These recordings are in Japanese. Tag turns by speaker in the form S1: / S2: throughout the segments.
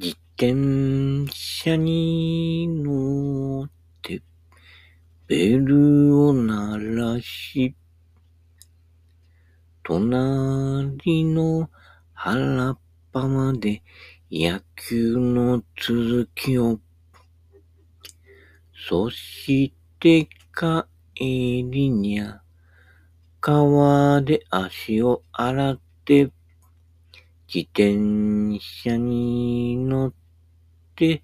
S1: 自転車に乗って、ベルを鳴らし、隣の原っぱまで野球の続きを。そして帰りにゃ、川で足を洗って、自転車に乗って、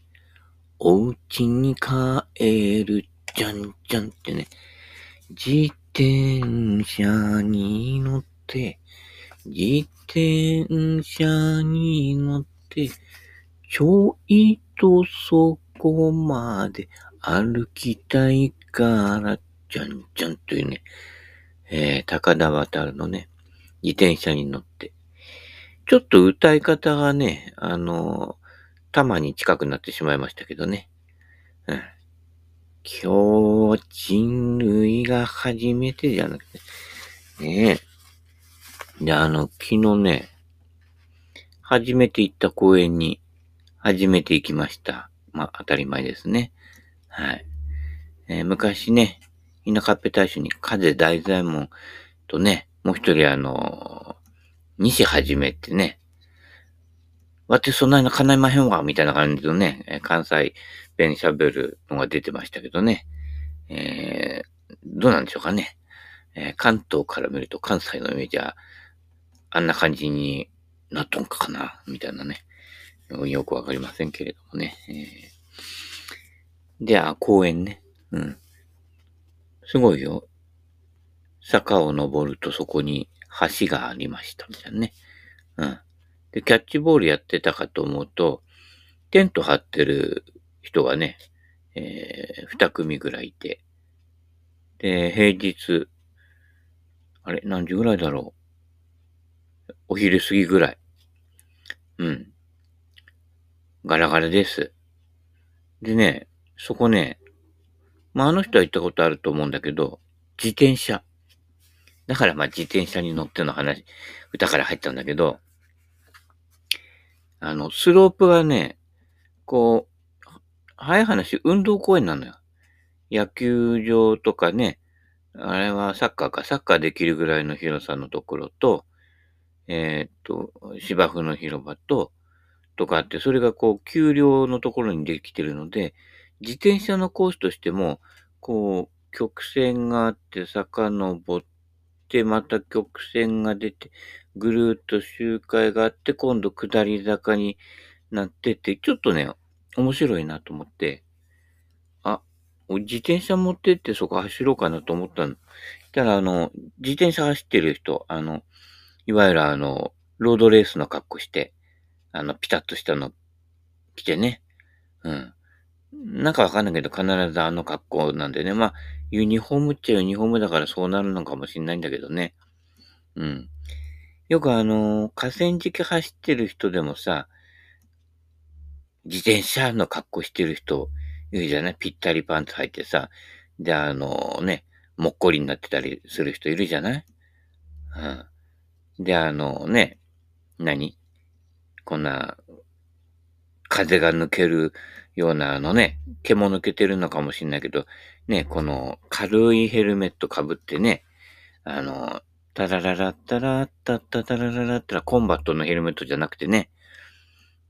S1: お家に帰る、じゃんじゃんってね。自転車に乗って、自転車に乗って、ちょいとそこまで歩きたいから、じゃんじゃんというね、えー、高田渡のね、自転車に乗って。ちょっと歌い方がね、あのたまに近くなってしまいましたけどね。うん、今日、人類が初めてじゃなくて、ねえ。で、あの、昨日ね、初めて行った公園に、初めて行きました。まあ、当たり前ですね。はい。えー昔ね、田舎っぺ大使に風大左衛門とね、もう一人あの西はじめってね、わてそんなに叶いまへんわ、みたいな感じのね、関西弁喋るのが出てましたけどね。えー、どうなんでしょうかね。えー関東から見ると関西のイメージは、あんな感じになっとんかな、みたいなね。よくわかりませんけれどもね。えーで、あ、公園ね。うん。すごいよ。坂を登るとそこに橋がありました、みたいなね。うん。で、キャッチボールやってたかと思うと、テント張ってる人がね、えー、二組ぐらいいて、で、平日、あれ、何時ぐらいだろう。お昼過ぎぐらい。うん。ガラガラです。でね、そこね、まあ、あの人は行ったことあると思うんだけど、自転車。だからまあ自転車に乗っての話、歌から入ったんだけど、あの、スロープがね、こう、早い話、運動公園なのよ。野球場とかね、あれはサッカーか、サッカーできるぐらいの広さのところと、えーっと、芝生の広場と、とかあって、それがこう、丘陵のところにできてるので、自転車のコースとしても、こう、曲線があって、遡って、また曲線が出て、ぐるーっと周回があって、今度下り坂になってて、ちょっとね、面白いなと思って、あ、自転車持ってってそこ走ろうかなと思ったの。たら、あの、自転車走ってる人、あの、いわゆるあの、ロードレースの格好して、あの、ピタッとしたの着てね。うん。なんかわかんないけど、必ずあの格好なんでね。まあ、ユニフォームっちゃユニフォームだからそうなるのかもしれないんだけどね。うん。よくあの、河川敷走ってる人でもさ、自転車の格好してる人いるじゃない？ぴったりパンツ履いてさ。で、あのね、もっこりになってたりする人いるじゃない？うん。で、あのね、何？こんな、風が抜けるようなあのね、毛も抜けてるのかもしれないけど、ね、この軽いヘルメット被ってね、あの、タラララッタラッタッタタラララッタラコンバットのヘルメットじゃなくてね、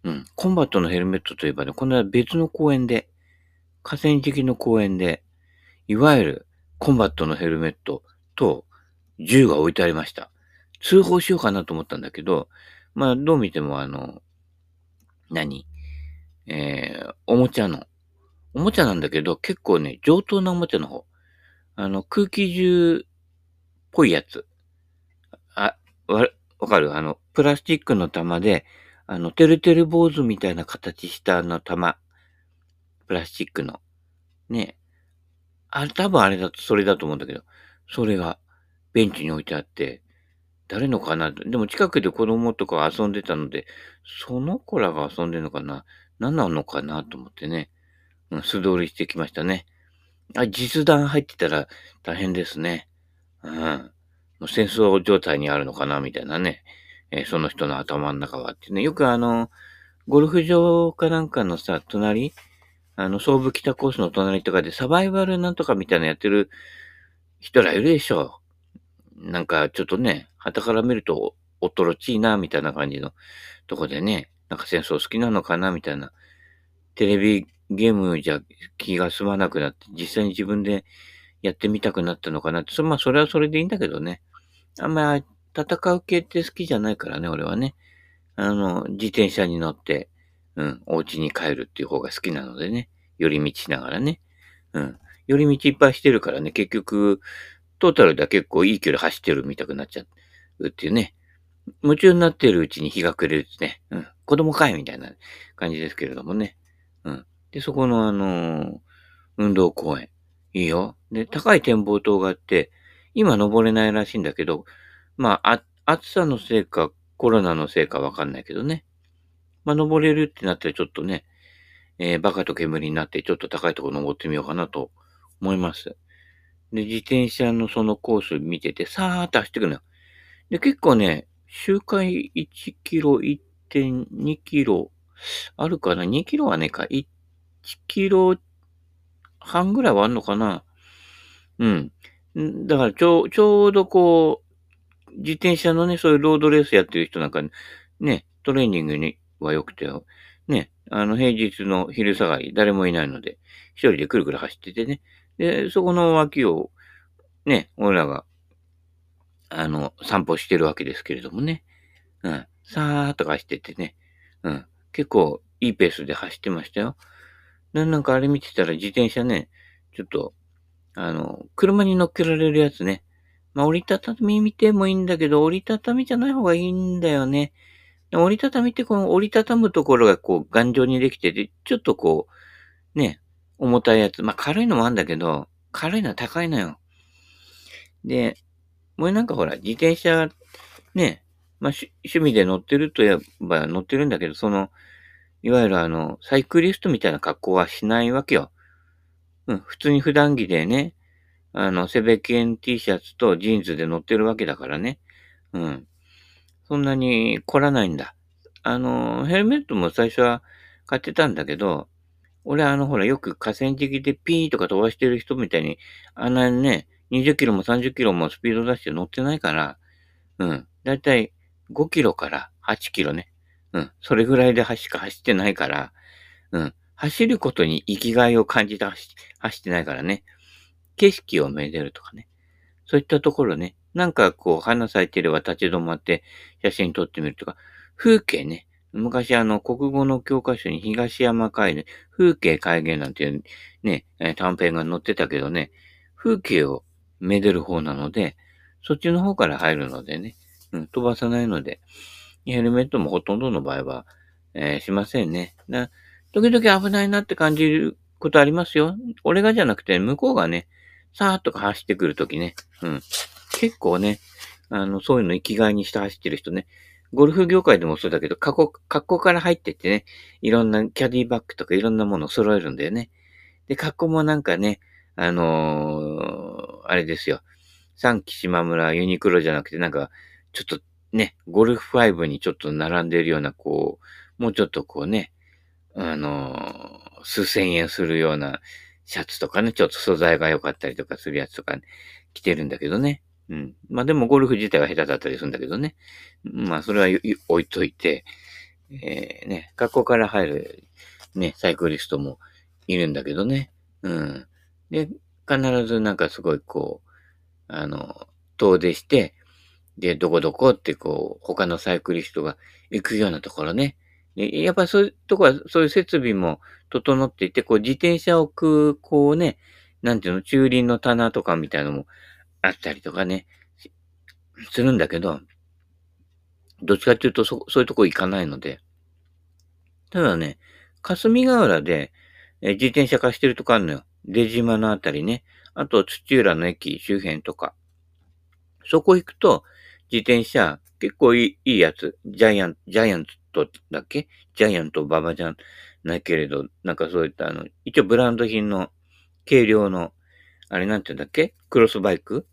S1: うん、コンバットのヘルメットといえばね、この別の公園で、河川敷の公園で、いわゆるコンバットのヘルメットと銃が置いてありました。通報しようかなと思ったんだけど、まあ、どう見てもあの、何えー、おもちゃの。おもちゃなんだけど、結構ね、上等なおもちゃの方。あの、空気銃っぽいやつ。あ、わ、わかる？あの、プラスチックの玉で、あの、てるてる坊主みたいな形したあの玉。プラスチックの。ねあれ、多分あれだと、それだと思うんだけど、それがベンチに置いてあって、誰のかな？でも近くで子供とか遊んでたので、その子らが遊んでるのかな？何なのかなと思ってね、うん、素通りしてきましたね。あ、実弾入ってたら大変ですね。うん。もう戦争状態にあるのかなみたいなね。えーその人の頭の中はってね。よくあの、ゴルフ場かなんかのさ、隣、あの、総武北コースの隣とかでサバイバルなんとかみたいなやってる人らいるでしょ。なんかちょっとね、旗から見るとおとろちいな、みたいな感じのとこでね、なんか戦争好きなのかな、みたいな。テレビゲームじゃ気が済まなくなって、実際に自分でやってみたくなったのかなって、まあそれはそれでいいんだけどね。あんまり戦う系って好きじゃないからね、俺はね。あの、自転車に乗って、うん、お家に帰るっていう方が好きなのでね。寄り道しながらね。うん。寄り道いっぱいしてるからね、結局、トータルでは結構いい距離走ってるみたくなっちゃうっていうね。夢中になってるうちに日が暮れるってね。うん。子供かいみたいな感じですけれどもね。うん。で、そこのあのー、運動公園。いいよ。で、高い展望塔があって、今登れないらしいんだけど、まあ、あ暑さのせいか、コロナのせいかわかんないけどね。まあ、登れるってなったらちょっとね、えー、バカと煙になってちょっと高いところ登ってみようかなと思います。で、自転車のそのコース見てて、さーっと走ってくるのよ。で、結構ね、周回1キロ、1.2キロ、あるかな ?2 キロはねか。1キロ半ぐらいはあるのかな？うん。だからちょ、ちょうどこう、自転車のね、そういうロードレースやってる人なんかね、トレーニングには良くて、ね、あの、平日の昼下がり、誰もいないので、一人でくるくる走っててね。で、そこの脇を、ね、俺らが、あの、散歩してるわけですけれどもね。うん。さーっと走っててね。うん。結構いいペースで走ってましたよ。なんかあれ見てたら自転車ね、ちょっと、あの、車に乗っけられるやつね。まあ、折りたたみ見てもいいんだけど、折りたたみじゃない方がいいんだよね。折りたたみってこの折りたたむところがこう頑丈にできてて、ちょっとこう、ね、重たいやつ。まあ、軽いのもあるんだけど、軽いのは高いのよ。で、もうなんかほら、自転車、ね、まあ、趣味で乗ってるといえば乗ってるんだけど、その、いわゆるあの、サイクリストみたいな格好はしないわけよ。うん、普通に普段着でね、あの、セベケン T シャツとジーンズで乗ってるわけだからね。うん。そんなに凝らないんだ。あの、ヘルメットも最初は買ってたんだけど、俺あの、ほら、よく河川敷でピーとか飛ばしてる人みたいに、あんなね、20キロも30キロもスピード出して乗ってないから、うん。だいたい5キロから8キロね。うん。それぐらいでしか走ってないから、うん。走ることに生きがいを感じて走ってないからね。景色をめでるとかね。そういったところね。なんかこう、花咲いてれば立ち止まって写真撮ってみるとか、風景ね。昔あの、国語の教科書に東山海で、風景改元なんていうね、短編が載ってたけどね、風景をめでる方なので、そっちの方から入るのでね、うん、飛ばさないので、ヘルメットもほとんどの場合は、えー、しませんね。だ時々危ないなって感じることありますよ。俺がじゃなくて、向こうがね、さーっと走ってくるときね、うん。結構ね、あの、そういうの生きがいにして走ってる人ね、ゴルフ業界でもそうだけど、過去、格好から入ってってね、いろんなキャディバッグとかいろんなものを揃えるんだよね。で、格好もなんかね、あのー、あれですよ。三木島村ユニクロじゃなくて、なんか、ちょっとね、ゴルフ5にちょっと並んでるような、こう、もうちょっとこうね、あのー、数千円するようなシャツとかね、ちょっと素材が良かったりとかするやつとか、ね、着てるんだけどね。うん。まあでもゴルフ自体は下手だったりするんだけどね。まあそれは置いといて、えー、ね、学校から入るね、サイクリストもいるんだけどね。うん。で、必ずなんかすごいこう、あの、遠出して、で、どこどこってこう、他のサイクリストが行くようなところね。でやっぱそういうとこは、そういう設備も整っていて、こう自転車を置く、こうね、なんていうの、駐輪の棚とかみたいなのもあったりとかね、するんだけど、どっちかっていうとそ、そういうとこ行かないので、ただね、霞ヶ浦で、え自転車化してるとこあるのよ。出島のあたりね。あと、土浦の駅周辺とか。そこ行くと、自転車、結構いいいいやつ。ジャイアン、ジャイアントだっけ？ジャイアントババじゃないけれど、なんかそういったあの、一応ブランド品の、軽量の、あれなんて言うんだっけ？クロスバイク？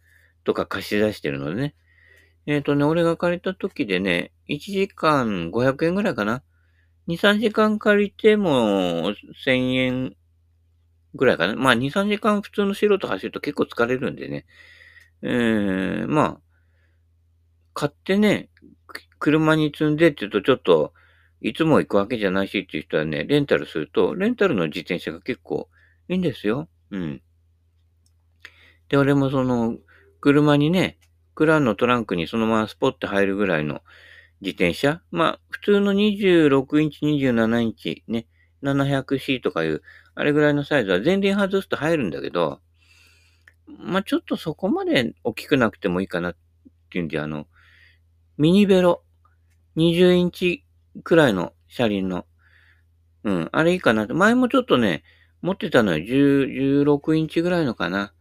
S1: とか貸し出してるのでね。えっ、ー、とね、俺が借りた時でね、1時間500円ぐらいかな？2、3時間借りても1000円ぐらいかな。まあ、2、3時間普通の素人走ると結構疲れるんでね。えー、まあ、買ってね、車に積んでって言うとちょっと、いつも行くわけじゃないしっていう人はね、レンタルすると、レンタルの自転車が結構いいんですよ。うん。で、俺もその、車にね、クランのトランクにそのままスポッて入るぐらいの自転車まあ、普通の26インチ、27インチ、ね、700C とかいう、あれぐらいのサイズは前輪外すと入るんだけど、まあ、ちょっとそこまで大きくなくてもいいかなっていうんで、あの、ミニベロ、20インチくらいの車輪の、うん、あれいいかなって。前もちょっとね、持ってたのよ。10、16インチぐらいのかな。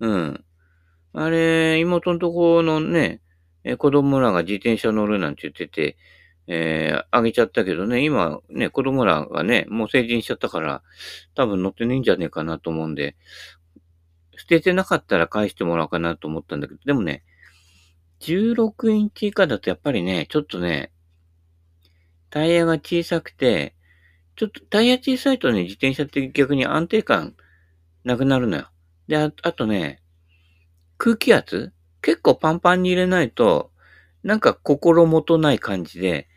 S1: うん。あれ、妹のところのね、子供らが自転車乗るなんて言ってて、えー、あげちゃったけどね、今ね、子供らがね、もう成人しちゃったから、多分乗ってねえんじゃねえかなと思うんで、捨ててなかったら返してもらおうかなと思ったんだけど、でもね、16インチ以下だとやっぱりね、ちょっとね、タイヤが小さくて、ちょっとタイヤ小さいとね、自転車って逆に安定感なくなるのよ。で、ああとね、空気圧？結構パンパンに入れないと、なんか心もとない感じで、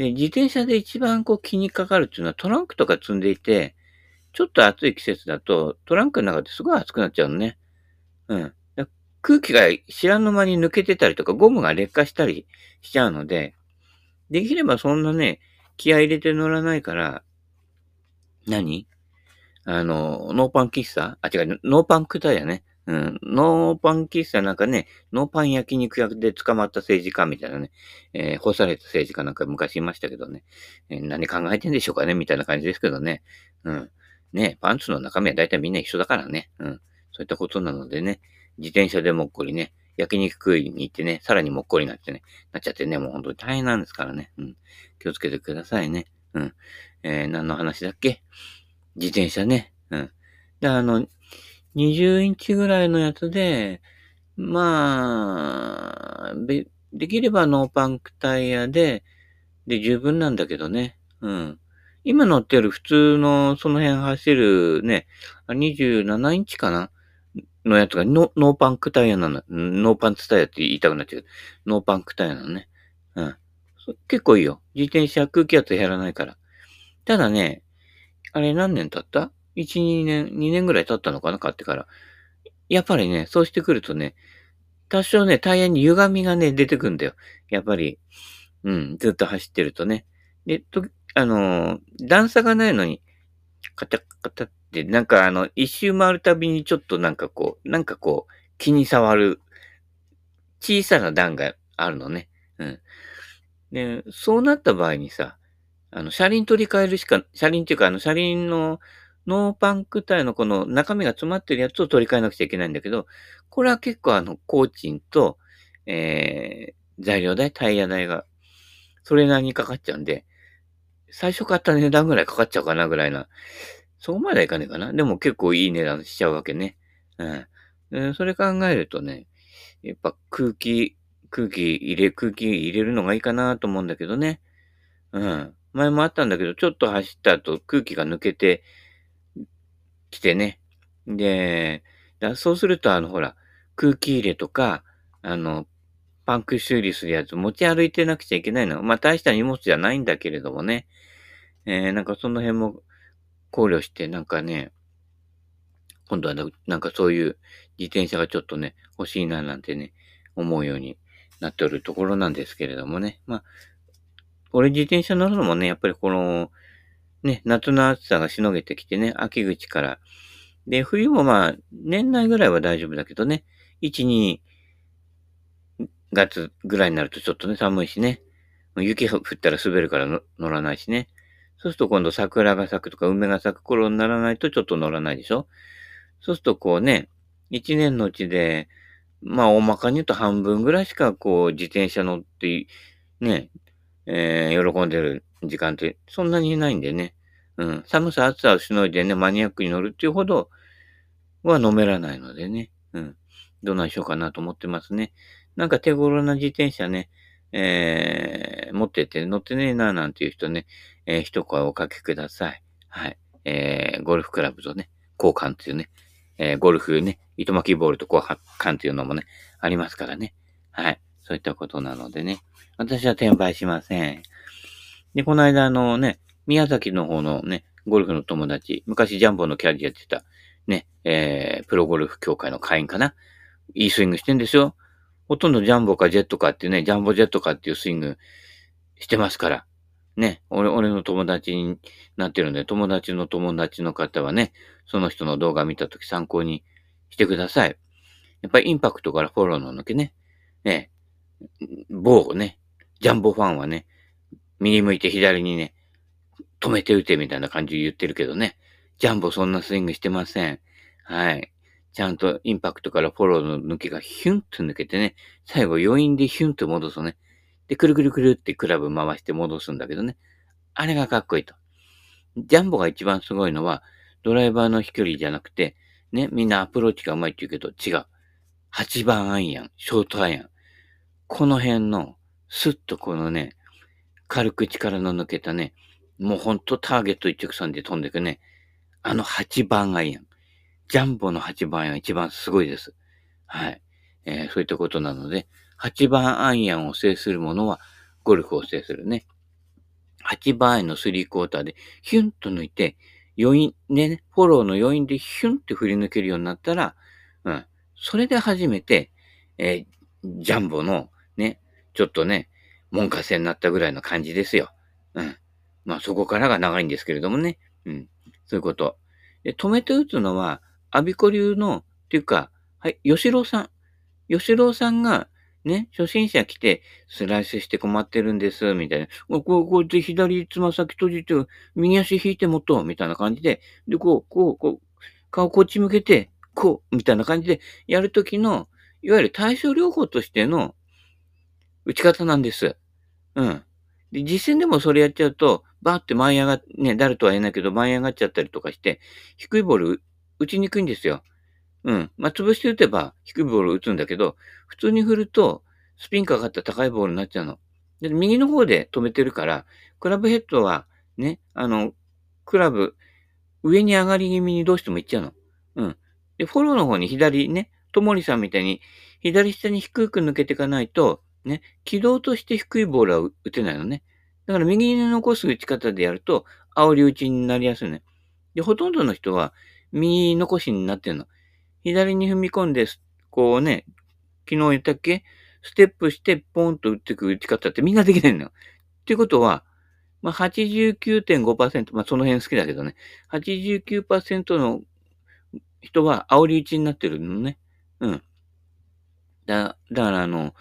S1: で、自転車で一番こう気にかかるっていうのはトランクとか積んでいて、ちょっと暑い季節だとトランクの中ですごい暑くなっちゃうのね。うん。空気が知らぬ間に抜けてたりとか、ゴムが劣化したりしちゃうので、できればそんなね、気合入れて乗らないから、何？あの、ノーパン喫茶？あ、違う、ノーパンクタイヤね。うん。ノーパン喫茶なんかね、ノーパン焼肉屋で捕まった政治家みたいなね、えー、干された政治家なんか昔いましたけどね、えー、何考えてんでしょうかねみたいな感じですけどね。うん。ね、パンツの中身は大体みんな一緒だからね。うん。そういったことなのでね、自転車でもっこりね、焼肉食いに行ってね、さらにもっこりになってね、なっちゃってね、もう本当に大変なんですからね。うん。気をつけてくださいね。うん。えー、何の話だっけ？自転車ね。うん。で、あの、20インチぐらいのやつで、まあ、できればノーパンクタイヤで、で十分なんだけどね。うん。今乗ってる普通のその辺走るね、27インチかなのやつがノノーパンクタイヤなの。ノーパンツタイヤって言いたくなっちゃう。ノーパンクタイヤなのね。うん。結構いいよ。自転車空気圧減らないから。ただね、あれ何年経った？?1、2年、2年ぐらい経ったのかな買ってから。やっぱりね、そうしてくるとね、多少ね、タイヤに歪みがね、出てくんだよ。やっぱり、うん、ずっと走ってるとね。で、と、あのー、段差がないのに、カタカタって、なんかあの、一周回るたびにちょっとなんかこう、なんかこう、気に触る、小さな段があるのね。うん。で、そうなった場合にさ、あの、車輪取り替えるしか、車輪っていうか、あの、車輪のノーパンクタイのこの中身が詰まってるやつを取り替えなくちゃいけないんだけど、これは結構あの、工賃と、えー、材料代、タイヤ代が、それなりにかかっちゃうんで、最初買った値段ぐらいかかっちゃうかなぐらいな。そこまではいかねえかな。でも結構いい値段しちゃうわけね。うん。それ考えるとね、やっぱ空気、空気入れ、空気入れるのがいいかなと思うんだけどね。うん。前もあったんだけど、ちょっと走った後空気が抜けてきてね。で、だそうするとあのほら、空気入れとか、あの、パンク修理するやつ持ち歩いてなくちゃいけないの。まあ大した荷物じゃないんだけれどもね。えー、なんかその辺も考慮して、なんかね、今度はなんかそういう自転車がちょっとね、欲しいななんてね、思うようになっておるところなんですけれどもね。まあ、俺自転車乗るのもね、やっぱりこの、ね、夏の暑さがしのげてきてね、秋口から。で、冬もまあ、年内ぐらいは大丈夫だけどね、1、2月ぐらいになるとちょっとね、寒いしね。雪降ったら滑るから乗らないしね。そうすると今度桜が咲くとか梅が咲く頃にならないとちょっと乗らないでしょそうするとこうね、一年のうちで、まあ大まかに言うと半分ぐらいしかこう自転車乗って、ね、えー、喜んでる時間ってそんなにないんでね。うん。寒さ暑さをしのいでね、マニアックに乗るっていうほどは飲めらないのでね。うん。どないしようかなと思ってますね。なんか手頃な自転車ね、えー、持ってて乗ってねえな、なんていう人ね、えー、一声おかけください。はい。えー、ゴルフクラブとね、交換っていうね、えー、ゴルフね、糸巻きボールと交換っていうのもね、ありますからね。はい。そういったことなのでね。私は転売しません。で、この間あのね、宮崎の方のね、ゴルフの友達、昔ジャンボのキャリアやってた、ね、えー、プロゴルフ協会の会員かな？いいスイングしてんですよ。ほとんどジャンボかジェットかってね、ジャンボジェットかっていうスイングしてますから。ね、俺、俺の友達になってるんで、友達の友達の方はね、その人の動画見たとき参考にしてください。やっぱりインパクトからフォローの抜けね、ね、某ね、ジャンボファンはね、右向いて左にね、止めて打てみたいな感じで言ってるけどね、ジャンボそんなスイングしてません。はい。ちゃんとインパクトからフォローの抜けがヒュンと抜けてね、最後余韻でヒュンと戻すね。で、くるくるくるってクラブ回して戻すんだけどね。あれがかっこいいと。ジャンボが一番すごいのは、ドライバーの飛距離じゃなくて、ね、みんなアプローチがうまいって言うけど、違う。8番アイアン、ショートアイアン。この辺の、スッとこのね、軽く力の抜けたね、もうほんとターゲット一直線で飛んでいくね、あの8番アイアン。ジャンボの8番アイアン一番すごいです。はい。えー、そういったことなので、8番アイアンを制するものは、ゴルフを制するね。8番アイアンの3クォーターで、ヒュンと抜いて、余韻、ね、フォローの余韻でヒュンって振り抜けるようになったら、うん。それで初めて、えー、ジャンボの、ね、ちょっとね、門下線になったぐらいの感じですよ。うん。まあそこからが長いんですけれどもね。うん。そういうこと。で、止めて打つのは、アビコ流の、っていうか、はい、吉郎さん。吉郎さんが、ね、初心者来て、スライスして困ってるんです、みたいな。こう、こうで左つま先閉じて、右足引いてもと、みたいな感じで、で、こう、こう、こう、顔こっち向けて、こう、みたいな感じでやるときの、いわゆる対症療法としての打ち方なんです。うん。で、実践でもそれやっちゃうと、バーって舞い上が、ね、誰とは言えないけど、舞い上がっちゃったりとかして、低いボール打ちにくいんですよ。うん。まあ、潰して打てば低いボール打つんだけど、普通に振ると、スピンかかった高いボールになっちゃうの。で、右の方で止めてるから、クラブヘッドは、ね、あの、クラブ、上に上がり気味にどうしても行っちゃうの。うん。で、フォローの方に左ね、ともりさんみたいに、左下に低く抜けていかないと、ね、軌道として低いボールは打てないのね。だから右に残す打ち方でやると、煽り打ちになりやすいね。で、ほとんどの人は、右残しになってんの。左に踏み込んで、こうね、昨日言ったっけ？ステップしてポンと打っていく打ち方ってみんなできないのよ。っていうことは、まあ、89.5%、まあ、その辺好きだけどね、89%の人は煽り打ちになってるのね。うん。だ、だからあの、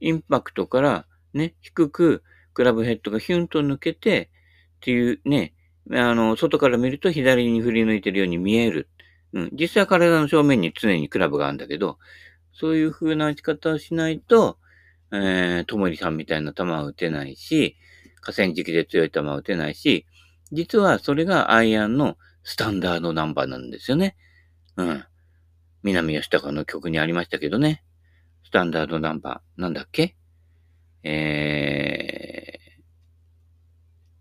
S1: インパクトからね、低くクラブヘッドがヒュンと抜けてっていうね、あの、外から見ると左に振り抜いてるように見える。うん。実際体の正面に常にクラブがあるんだけど、そういう風な打ち方をしないと、えー、ともりさんみたいな球は打てないし、河川敷で強い球は打てないし、実はそれがアイアンのスタンダードナンバーなんですよね。うん。南吉高の曲にありましたけどね。スタンダードナンバー。なんだっけ？えー、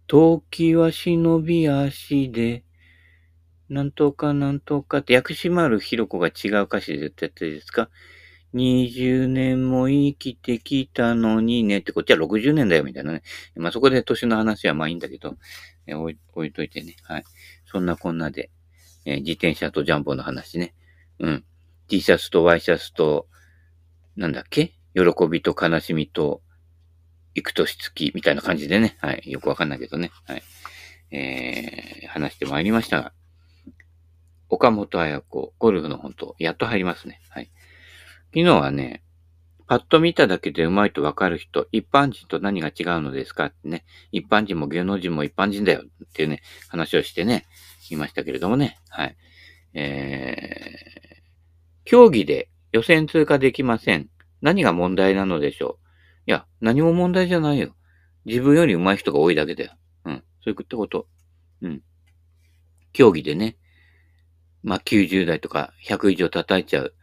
S1: 時は忍び足で、なんとかなんとかって、薬師丸ひろ子が違う歌詞で言ってたですか20年も生きてきたのにねって、こっちは60年だよみたいなね。まあそこで年の話はまあいいんだけど、え置い置いといてね。はい。そんなこんなで、えー、自転車とジャンボの話ね。うん。T シャツとワイシャツと、なんだっけ？喜びと悲しみと、行く年月みたいな感じでね。はい。よくわかんないけどね。はい。えー、話してまいりましたが。岡本彩子、ゴルフの本当、やっと入りますね。はい。昨日はね、パッと見ただけでうまいとわかる人、一般人と何が違うのですか？ってね、一般人も芸能人も一般人だよっていうね、話をしてね、いましたけれどもね、はい。えー、競技で予選通過できません。何が問題なのでしょういや、何も問題じゃないよ。自分より上手い人が多いだけだよ。うん。そういうこと。うん。競技でね、まあ、90代とか100以上叩いちゃう。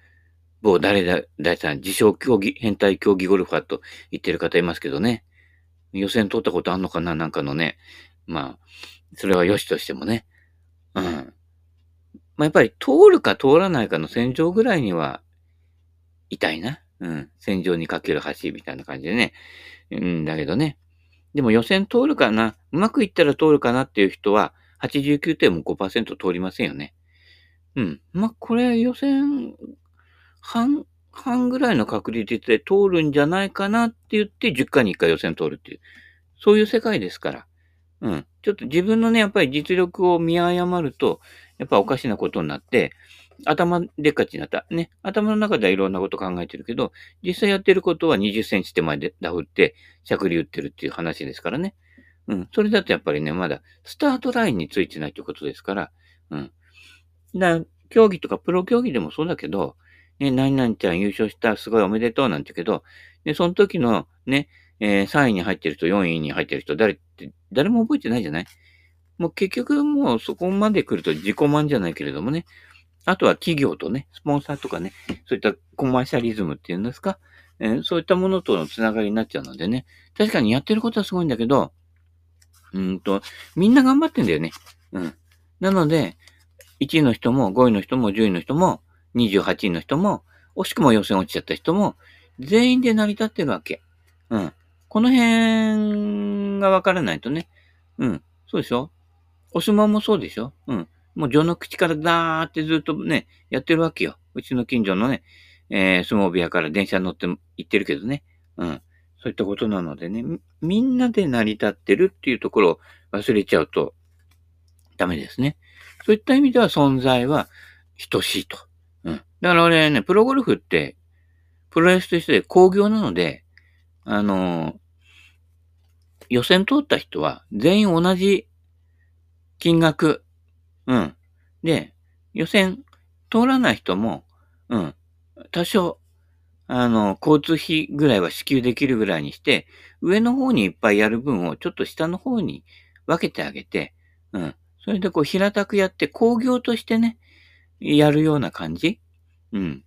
S1: 某誰だ、誰さん、自称競技、変態競技ゴルファーと言ってる方いますけどね。予選通ったことあんのかな？なんかのね。まあ、それは良しとしてもね。うん。まあ、やっぱり通るか通らないかの戦場ぐらいには、痛いな。うん。戦場にかける橋みたいな感じでね。うん、だけどね。でも予選通るかなうまくいったら通るかなっていう人は、89.5%通りませんよね。うん。まあ、これ予選半、半ぐらいの確率で通るんじゃないかなって言って10回に1回予選通るっていう。そういう世界ですから。うん。ちょっと自分のね、やっぱり実力を見誤ると、やっぱおかしなことになって、頭でっかちになった。ね。頭の中ではいろんなこと考えてるけど、実際やってることは20センチ手前でダフって、しゃくり打ってるっていう話ですからね。うん。それだとやっぱりね、まだスタートラインについてないということですから。うん。だ競技とかプロ競技でもそうだけど、ね、何々ちゃん優勝した、すごいおめでとうなんて言うけど、で、その時のね、えー、3位に入ってる人、4位に入ってる人、誰って、誰も覚えてないじゃない？もう結局もうそこまで来ると自己満じゃないけれどもね。あとは企業とね、スポンサーとかね、そういったコマーシャリズムっていうんですか、えー、そういったものとのつながりになっちゃうのでね。確かにやってることはすごいんだけど、うんと、みんな頑張ってんだよね。うん。なので、1位の人も5位の人も10位の人も28位の人も、惜しくも予選落ちちゃった人も、全員で成り立ってるわけ。うん。この辺がわからないとね。うん。そうでしょ？お相撲もそうでしょ？うん。もう序の口からダーってずっとね、やってるわけよ。うちの近所のね、えー、相撲部屋から電車乗って行ってるけどね。うん。そういったことなのでね、みんなで成り立ってるっていうところを忘れちゃうとダメですね。そういった意味では存在は等しいと。うん。だから俺ね、プロゴルフって、プロレスとして工業なので、あのー、予選通った人は全員同じ金額。うん。で、予選通らない人も、うん。多少、あの、交通費ぐらいは支給できるぐらいにして、上の方にいっぱいやる分をちょっと下の方に分けてあげて、うん。それでこう平たくやって工業としてね、やるような感じうん。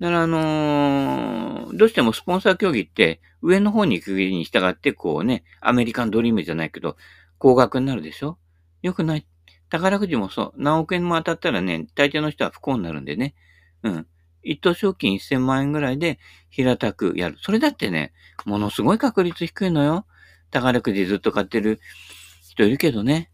S1: だからあのー、どうしてもスポンサー競技って上の方に行くに従ってこうね、アメリカンドリームじゃないけど、高額になるでしょ？よくない？宝くじもそう。何億円も当たったらね、大抵の人は不幸になるんでね。うん。一等賞金1000万円ぐらいで平たくやる。それだってね、ものすごい確率低いのよ。宝くじずっと買ってる人いるけどね。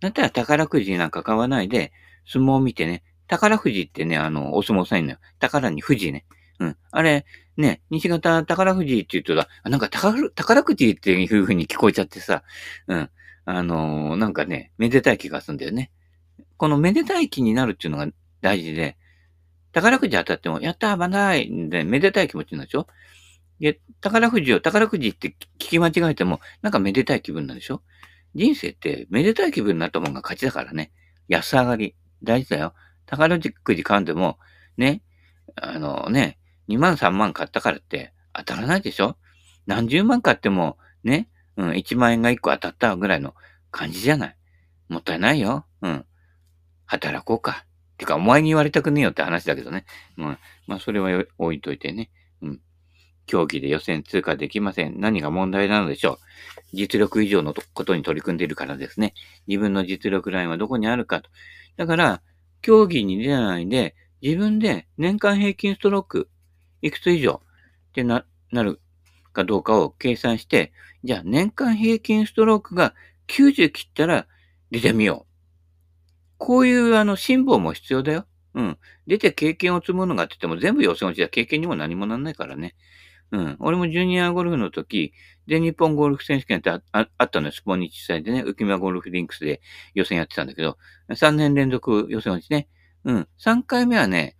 S1: だったら宝くじなんか買わないで、相撲を見てね、宝富士ってね、あの、お相撲さんいのよ。宝に富士ね。うん。あれ、ね、西型宝富士って言うとだ、なんか宝、宝くじっていう風に聞こえちゃってさ、うん。あのー、なんかね、めでたい気がするんだよね。このめでたい気になるっていうのが大事で、宝くじ当たっても、やったー、ばない、で、めでたい気持ちになるでしょ？で、宝くじを宝くじって聞き間違えても、なんかめでたい気分なるでしょ？人生ってめでたい気分になったもんが勝ちだからね。安上がり。大事だよ。宝くじ買んでも、ね、あのね、2万3万買ったからって当たらないでしょ？何十万買っても、ね、うん、1万円が1個当たったぐらいの感じじゃない？もったいないよ。うん。働こうか。てか、お前に言われたくねえよって話だけどね。うん。まあ、それは置いといてね。うん。競技で予選通過できません。何が問題なのでしょう。実力以上のことに取り組んでいるからですね。自分の実力ラインはどこにあるかと。だから、競技に出ないで、自分で年間平均ストロークいくつ以上ってな、なるかどうかを計算して、じゃあ年間平均ストロークが90切ったら出てみよう。こういうあの、辛抱も必要だよ。うん。出て経験を積むのがって言っても全部予選落ちは経験にも何もなんないからね。うん。俺もジュニアゴルフの時、全日本ゴルフ選手権ってああったのよ。スポニチ祭でね、浮間ゴルフリンクスで予選やってたんだけど、3年連続予選落ちね。うん。3回目はね、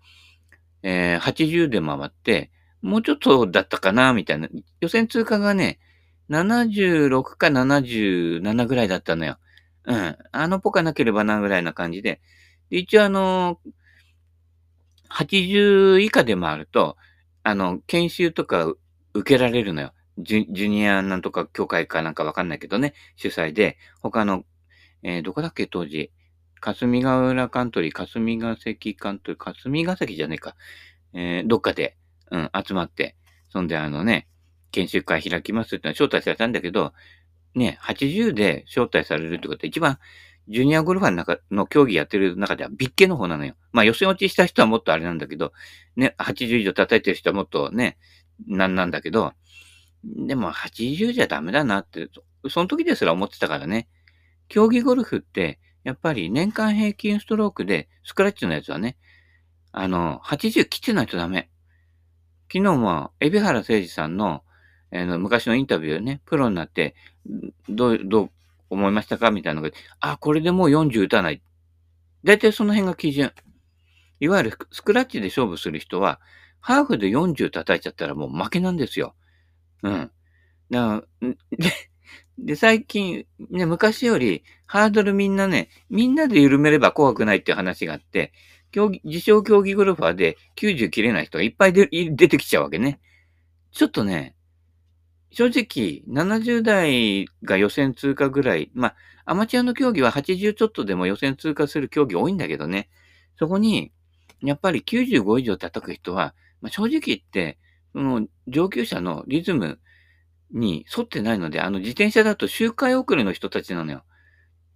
S1: えー、80で回って、もうちょっとだったかな、みたいな。予選通過がね、76か77ぐらいだったのよ。うん。あのポカなければな、ぐらいな感じで。で一応あのー、80以下で回ると、あの、研修とか受けられるのよ。ジュジュニアなんとか協会かなんかわかんないけどね、主催で、他の、えー、どこだっけ当時。霞ヶ浦カントリー、霞ヶ関カントリー、霞ヶ関じゃねえか。えー、どっかで、うん、集まって、そんであのね、研修会開きますってのは招待されたんだけど、ね、80で招待されるってことは一番、ジュニアゴルファーの中の競技やってる中では、ビッケの方なのよ。まあ予選落ちした人はもっとあれなんだけど、ね、80以上叩いてる人はもっとね、なんなんだけど、でも80じゃダメだなって、その時ですら思ってたからね。競技ゴルフって、やっぱり年間平均ストロークで、スクラッチのやつはね、あの、80切ってないとダメ。昨日も、海老原誠二さんの、えー、昔のインタビューね、プロになって、どう、どう思いましたか？みたいなのが、あ、これでもう40打たない。だいたいその辺が基準。いわゆるスクラッチで勝負する人は、ハーフで40叩いちゃったらもう負けなんですよ。うん。だで、で、最近、ね、昔よりハードルみんなね、みんなで緩めれば怖くないっていう話があって、競技、自称競技ゴルファーで90切れない人がいっぱい出てきちゃうわけね。ちょっとね、正直、70代が予選通過ぐらい、まあ、アマチュアの競技は80ちょっとでも予選通過する競技多いんだけどね、そこに、やっぱり95以上叩く人は、まあ、正直言って、その上級者のリズムに沿ってないので、あの自転車だと周回遅れの人たちなのよ。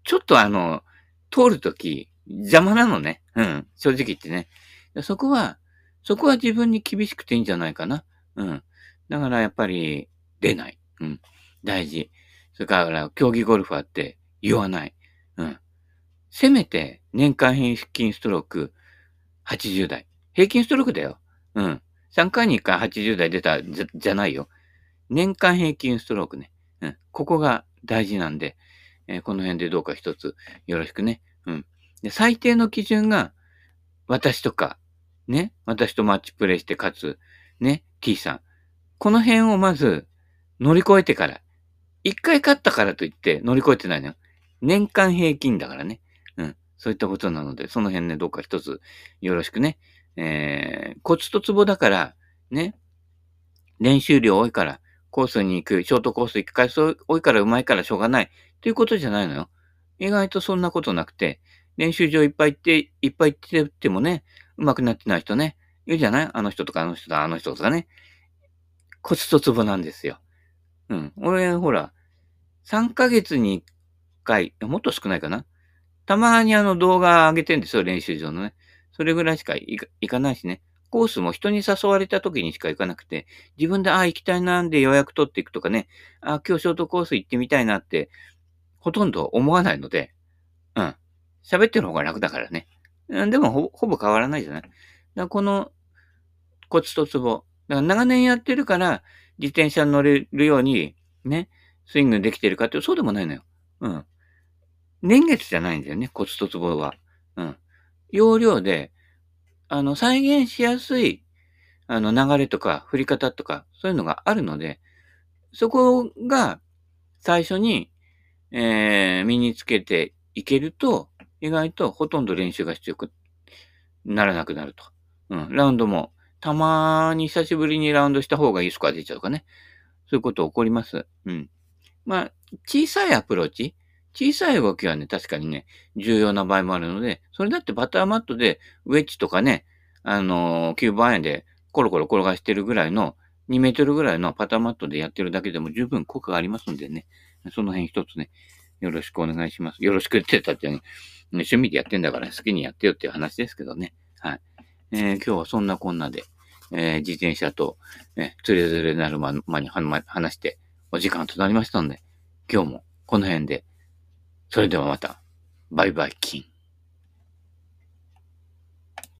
S1: ちょっとあの、通るとき邪魔なのね。うん。正直言ってね。そこは、そこは自分に厳しくていいんじゃないかな。うん。だからやっぱり出ない。うん。大事。それから、競技ゴルファーって言わない。うん。せめて年間平均ストローク80代。平均ストロークだよ。うん。3回に1回80代出たじゃじゃないよ。年間平均ストロークね。うん。ここが大事なんで、えー、この辺でどうか一つよろしくね。うん。で、最低の基準が、私とか、ね。私とマッチプレイして勝つ、ね。T さん。この辺をまず乗り越えてから。一回勝ったからといって乗り越えてないのよ。年間平均だからね。うん。そういったことなので、その辺ね、どうか一つよろしくね。えー、コツとツボだから、ね。練習量多いから、コースに行く、ショートコース行く回数多いから上手いからしょうがない。ということじゃないのよ。意外とそんなことなくて、練習場いっぱい行って、いっぱい行っててもね、上手くなってない人ね、いるじゃない？あの人とかあの人とかあの人とかね。コツとツボなんですよ。うん。俺、ほら、3ヶ月に1回、もっと少ないかな？たまにあの動画上げてんですよ、練習場のね。それぐらいしか行かないしね。コースも人に誘われた時にしか行かなくて、自分で、ああ、行きたいなんで予約取っていくとかね、ああ、今日ショートコース行ってみたいなって、ほとんど思わないので、うん。喋ってる方が楽だからね。でもほ、ほぼ変わらないじゃない？だからこのコツとツボ。だから長年やってるから、自転車に乗れるように、ね、スイングできてるかって、そうでもないのよ。うん。年月じゃないんだよね、コツとツボは。うん。要領で、あの、再現しやすい、あの、流れとか、振り方とか、そういうのがあるので、そこが、最初に、えー、身につけていけると、意外とほとんど練習が必要くならなくなると。うん。ラウンドも、たまに久しぶりにラウンドした方がいいスコア出ちゃうとかね。そういうこと起こります。うん。まあ、小さいアプローチ？小さい動きはね、確かにね、重要な場合もあるので、それだってバターマットでウェッジとかね、あのー、キューブアイアンでコロコロ転がしてるぐらいの、2メートルぐらいのパターマットでやってるだけでも十分効果がありますんでね、その辺一つね、よろしくお願いします。よろしくって言ったってね、趣味でやってんだから好きにやってよっていう話ですけどね。はい。えー、今日はそんなこんなで、えー、自転車と、ね、つれづれなるままに話してお時間となりましたので、今日もこの辺でそれではまた。バイバイキン。